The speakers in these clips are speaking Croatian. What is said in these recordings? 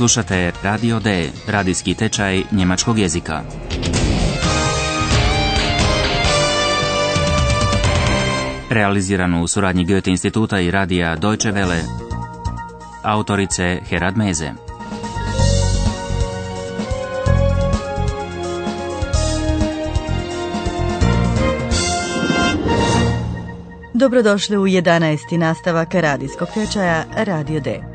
Slušate Radio D, radijski tečaj njemačkog jezika. Realiziranu u suradnji Goethe instituta i radija Deutsche Welle. Autorice Herad Meze. Dobrodošli u 11. nastavak radijskog tečaja Radio D.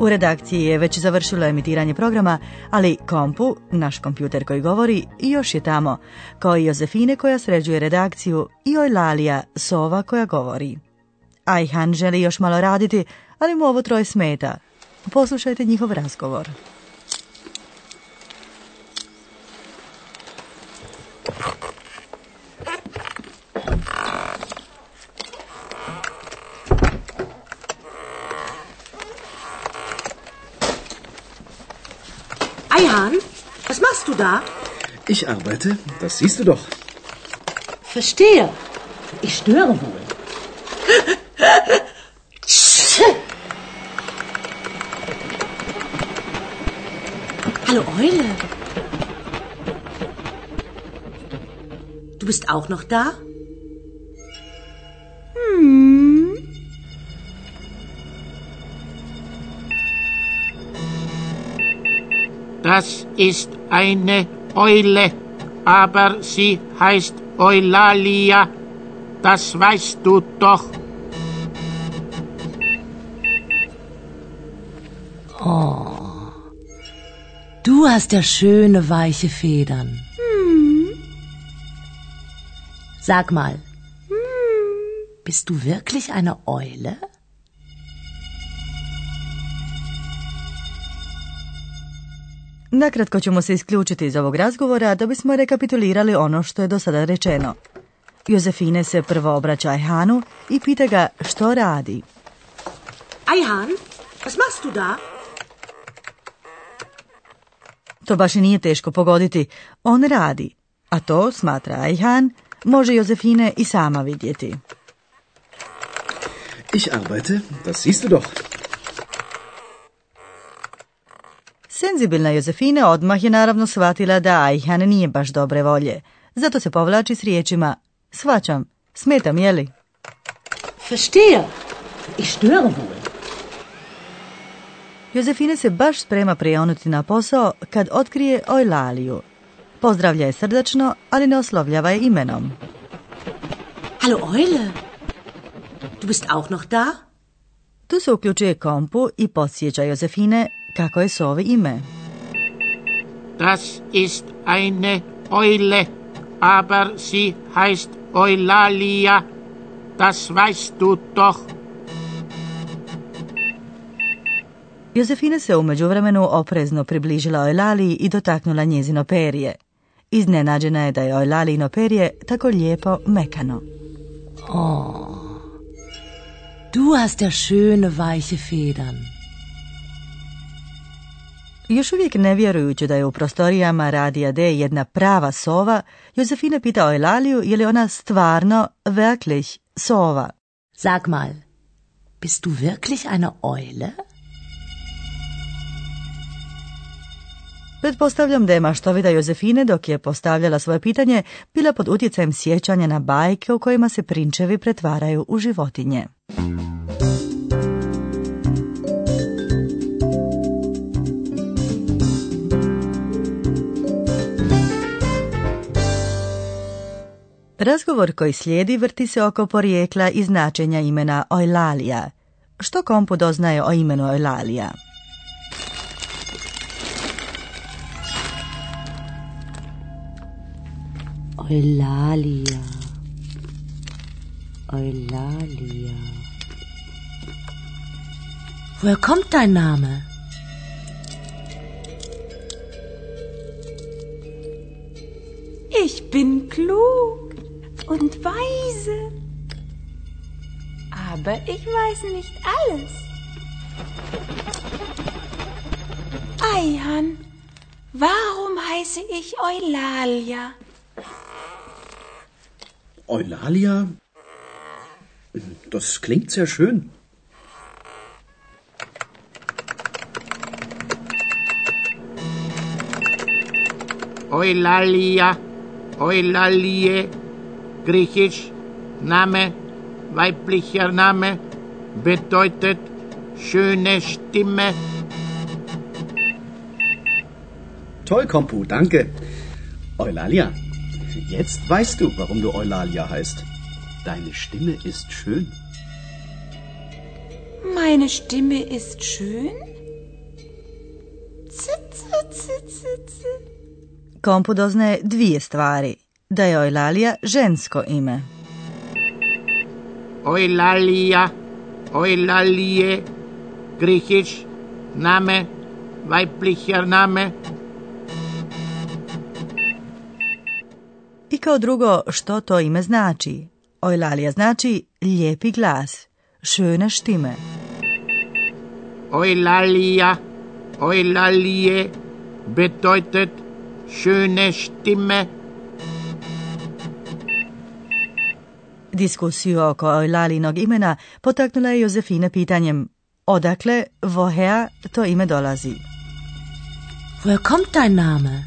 U redakciji je već završilo emitiranje programa, ali kompu, naš kompjuter koji govori, još je tamo, kao i Jozefine koja sređuje redakciju i Ojlalija, sova koja govori. Ajhan želi još malo raditi, ali mu ovo troje smeta. Poslušajte njihov razgovor. Da? Ich arbeite, das siehst du doch. Verstehe. Ich störe wohl. Hallo Eule. Du bist auch noch da? Das ist eine Eule, aber sie heißt Eulalia. Das weißt du doch. Du hast ja schöne weiche Federn. Sag mal, bist du wirklich eine Eule? Nakratko ćemo se isključiti iz ovog razgovora da bismo rekapitulirali ono što je do sada rečeno. Jozefine se prvo obraća Ajhanu i pita ga što radi. Eihan, was machst du da? To baš i nije teško pogoditi. On radi, a to, smatra Ajhan, može Jozefine i sama vidjeti. Ich arbeite, das siehst du doch. Senzibilna Jozefine odmah je naravno shvatila da Ajhan nije baš dobre volje. Zato se povlači s riječima Svačam, smetam, jeli? Verstehe. Ich störe wohl. Jozefine se baš sprema prionuti na posao kad otkrije Ojlaliju. Pozdravlja je srdačno, ali ne oslovljava je imenom. Hallo Eule. Du bist auch noch da? Tu se uključuje kompu i podsjeća Jozefine kako je Sovi ime. Das ist eine Eule, aber sie heißt Eulalia. Das weißt du doch. Jozefina se u međuvremenu oprezno približila Ojlaliji i dotaknula njezino perje. Iznenađena je da je Ojlalijino perje tako lijepo mekano. Du hast ja schöne weiche Federn. Još uvijek ne vjerujući da je u prostorijama Radija D jedna prava sova, Jozefina pita Ojlaliju je li ona stvarno, wirklich, sova. Sag mal, bist du wirklich eine Eule? Pretpostavljam da je maštovida Jozefine dok je postavljala svoje pitanje bila pod utjecajem sjećanja na bajke u kojima se prinčevi pretvaraju u životinje. Razgovor koji slijedi vrti se oko porijekla i značenja imena Ojlalija. Što kompu doznaje o imenu Ojlalija? Eulalia. Eulalia. Woher kommt dein Name? Ich bin klug und weise. Aber ich weiß nicht alles. Eihan, warum heiße ich Eulalia? Eulalia? Das klingt sehr schön. Eulalia, Eulalie griechisch, Name, weiblicher Name, bedeutet schöne Stimme. Toll, Kompu, danke. Eulalia, jetzt weißt du, warum du Eulalia heißt. Deine Stimme ist schön. Meine Stimme ist schön? Zitze, zitze, zitze. Kompu doznaje dvije stvari. Da je Eulalia žensko ime. Eulalia, Eulalie, griechisch, Name, weiblicher Name, I kao drugo, što to ime znači? Eulalia znači lijepi glas, schöne Stimme. Eulalia, Eulalie, bedeutet schöne Stimme. Diskusiju oko Eulalinog imena potaknula je Jozefine pitanjem odakle, woher to ime dolazi. Woher kommt dein Name?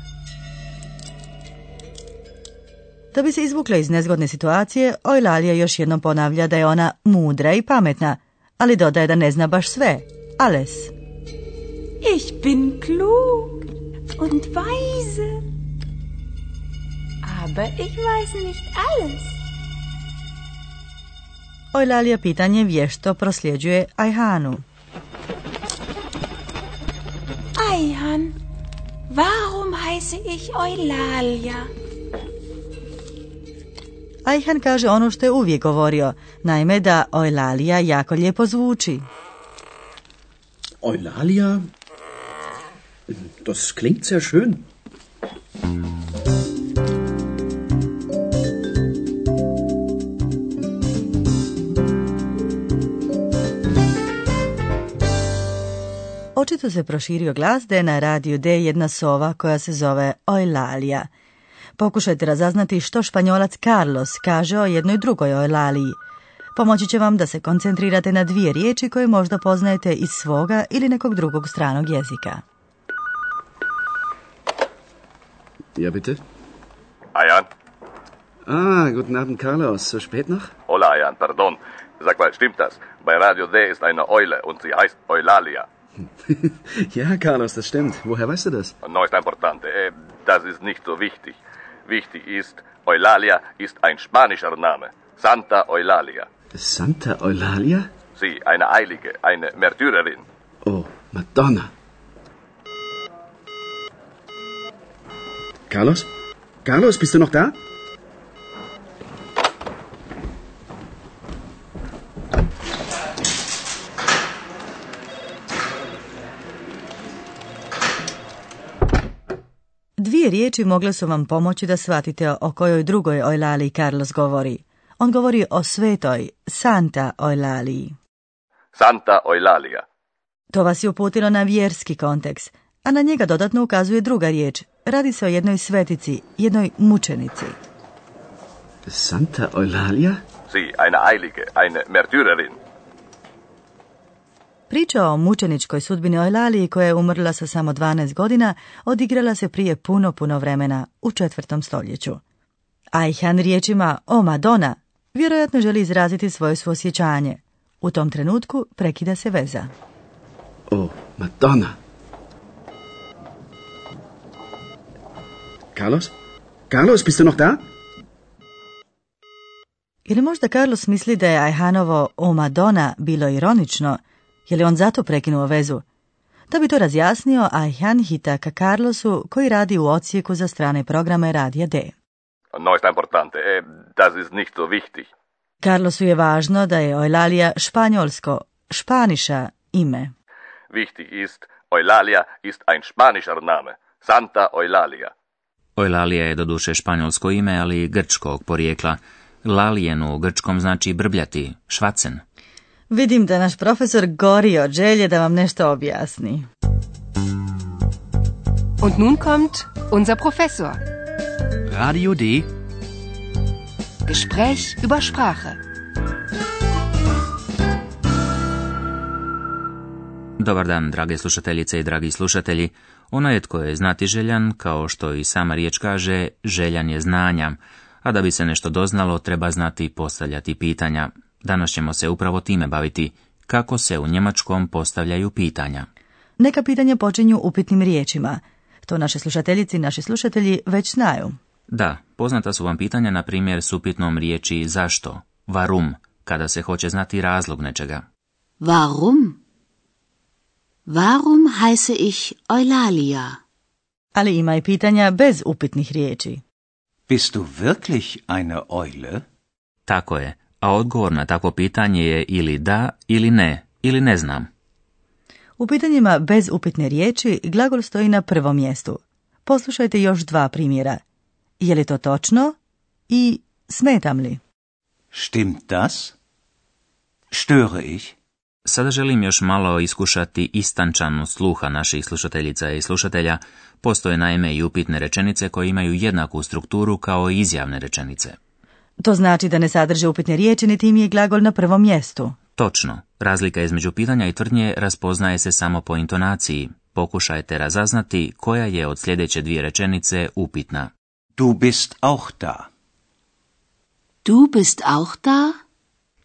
Da bi se izvukla iz nezgodne situacije, Eulalia još jednom ponavlja da je ona mudra i pametna, ali dodaje da ne zna baš sve. Alles. Ich bin klug und weise. Aber ich weiß nicht alles. Eulalia pitanje vješto prosljeđuje Ajhanu. Eihan, warum heiße ich Eulalia? Ajhan kaže ono što je uvijek govorio, naime da Eulalia jako lijepo zvuči. Eulalia? Das klingt sehr schön. Očito se proširio glas da je na radiju D jedna sova koja se zove Eulalia. Pokušajte razaznati što španjolac Carlos kaže o jednoj drugoj Eulaliji. Pomoći će vam da se koncentrirate na dvije riječi koje možda poznajete iz svoga ili nekog drugog stranog jezika. Ja, bitte? Ayan? Ah, guten Abend, Carlos. So spät noch? Hola, Ayan, pardon. Sag mal, stimmt das? Bei Radio D ist eine Eule und sie heißt Eulalia. ja, Carlos, das stimmt. Woher weißt du das? No ist importante. Eh, Das ist nicht so wichtig. Wichtig ist, Eulalia ist ein spanischer Name. Santa Eulalia. Santa Eulalia? Sie, eine Eilige, eine Märtyrerin. Oh, Madonna. Carlos? Carlos, bist du noch da? Dvije riječi mogle su vam pomoći da shvatite o kojoj drugoj Eulaliji Carlos govori. On govori o svetoj, Santa Eulaliji. Santa Eulalia. To vas je uputilo na vjerski kontekst, a na njega dodatno ukazuje druga riječ. Radi se o jednoj svetici, jednoj mučenici. Santa Eulalia? Sie, eine Eilige, eine Märtyrerin. Priča o mučeničkoj sudbini Eulaliji koja je umrla sa samo 12 godina odigrala se prije puno, puno vremena, u četvrtom stoljeću. Ajhan riječima o Madonna vjerojatno želi izraziti svoje suosjećanje. U tom trenutku prekida se veza. Oh, Madonna. Carlos? Carlos, bist du noch da? Ili možda Carlos misli da je Ajhanovo o Madonna bilo ironično, je li on zato prekinuo vezu? Da bi to razjasnio, Ajhan hita ka Carlosu koji radi u odsjeku za strane programe Radija D. No ist importante. Eh, Das ist nicht so wichtig. Carlosu je važno da je Eulalia španjolsko, španiša ime. Wichtig ist, Eulalia ist ein spanischer Name. Santa Eulalia. Eulalia je doduše španjolsko ime, ali grčkog porijekla. Lalijen u grčkom znači brbljati, švacen. Vidim da naš profesor gori od želje da vam nešto objasni. Und nun kommt unser Professor. Radio D. Gespräch über Sprache. Dobar dan, drage slušateljice i dragi slušatelji. Onaj tko je znati željan, kao što i sama riječ kaže, željan je znanja, a da bi se nešto doznalo treba znati postavljati pitanja. Danas ćemo se upravo time baviti, kako se u njemačkom postavljaju pitanja. Neka pitanja počinju upitnim riječima. To naše slušateljici i naši slušatelji već znaju. Da, poznata su vam pitanja na primjer s upitnom riječi zašto, varum, kada se hoće znati razlog nečega. Warum? Warum heiße ich Eulalia? Ali ima i pitanja bez upitnih riječi. Bist du wirklich eine Eule? Tako je, a odgovor na takvo pitanje je ili da ili ne, ili ne znam. U pitanjima bez upitne riječi glagol stoji na prvom mjestu. Poslušajte još dva primjera. Je li to točno i smetam li? Stimmt das? Störe ich? Sada želim još malo iskušati istančanu sluha naših slušateljica i slušatelja. Postoje naime i upitne rečenice koje imaju jednaku strukturu kao i izjavne rečenice. To znači da ne sadrže upitne riječi niti im je glagol na prvom mjestu. Točno. Razlika između pitanja i tvrdnje raspoznaje se samo po intonaciji. Pokušajte razaznati koja je od sljedeće dvije rečenice upitna. Du bist auch da. Du bist auch da?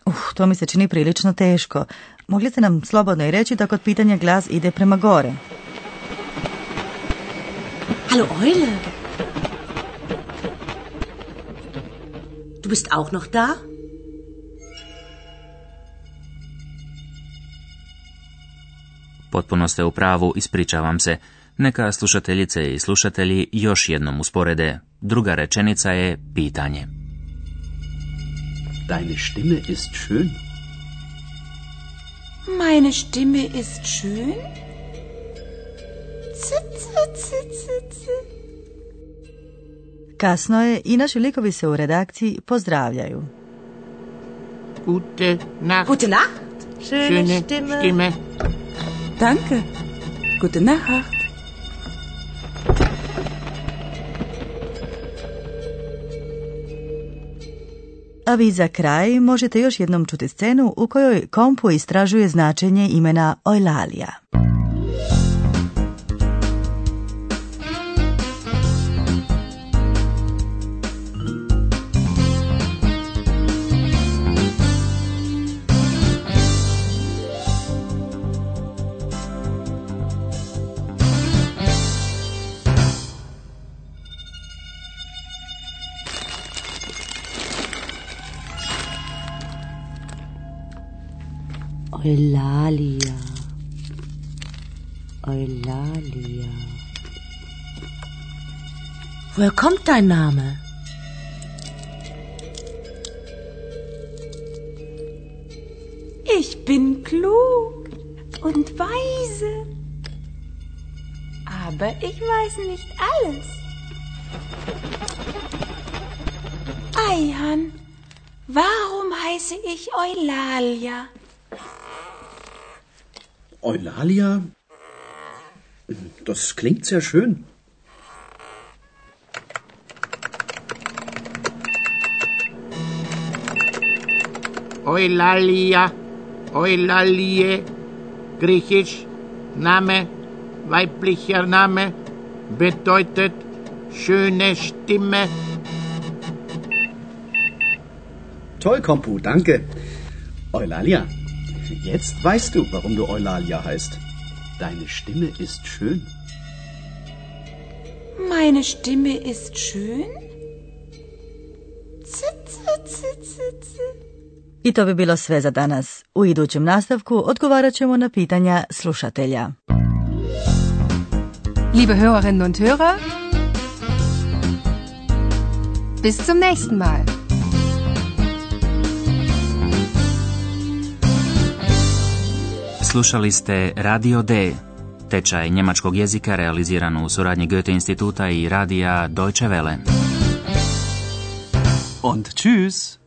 Uh, to mi se čini prilično teško. Mogli ste nam slobodno i reći da kod pitanja glas ide prema gore. Hallo Eule. Du bist auch noch da? Potpuno ste u pravu, ispričavam se. Neka slušateljice i slušatelji još jednom usporede. Druga rečenica je pitanje. Deine Stimme ist schön. Meine Stimme ist schön? Zit, zit, zit, zit, zit. Kasno je i naši likovi se u redakciji pozdravljaju. Gute Nacht. Gute Nacht. Schöne Stimme. Danke. Gute Nacht. A vi za kraj možete još jednom čuti scenu u kojoj kompu istražuje značenje imena Eulalia. Eulalia. Eulalia. Woher kommt dein Name? Ich bin klug und weise. Aber ich weiß nicht alles. Eihan, warum heiße ich Eulalia? Eulalia? Das klingt sehr schön. Eulalia, Eulalie, griechisch, Name, weiblicher Name, bedeutet schöne Stimme. Toll, Kompu, danke. Eulalia, jetzt weißt du, warum du Eulalia heißt. Deine Stimme ist schön. Meine Stimme ist schön? I to bi bilo sve za danas. U idućem nastavku odgovarat ćemo na pitanja slušatelja. Liebe Hörerinnen und Hörer, bis zum nächsten Mal. Slušali ste Radio D, tečaj njemačkog jezika realiziran u suradnji Goethe instituta i radija Deutsche Welle. Und tschüss.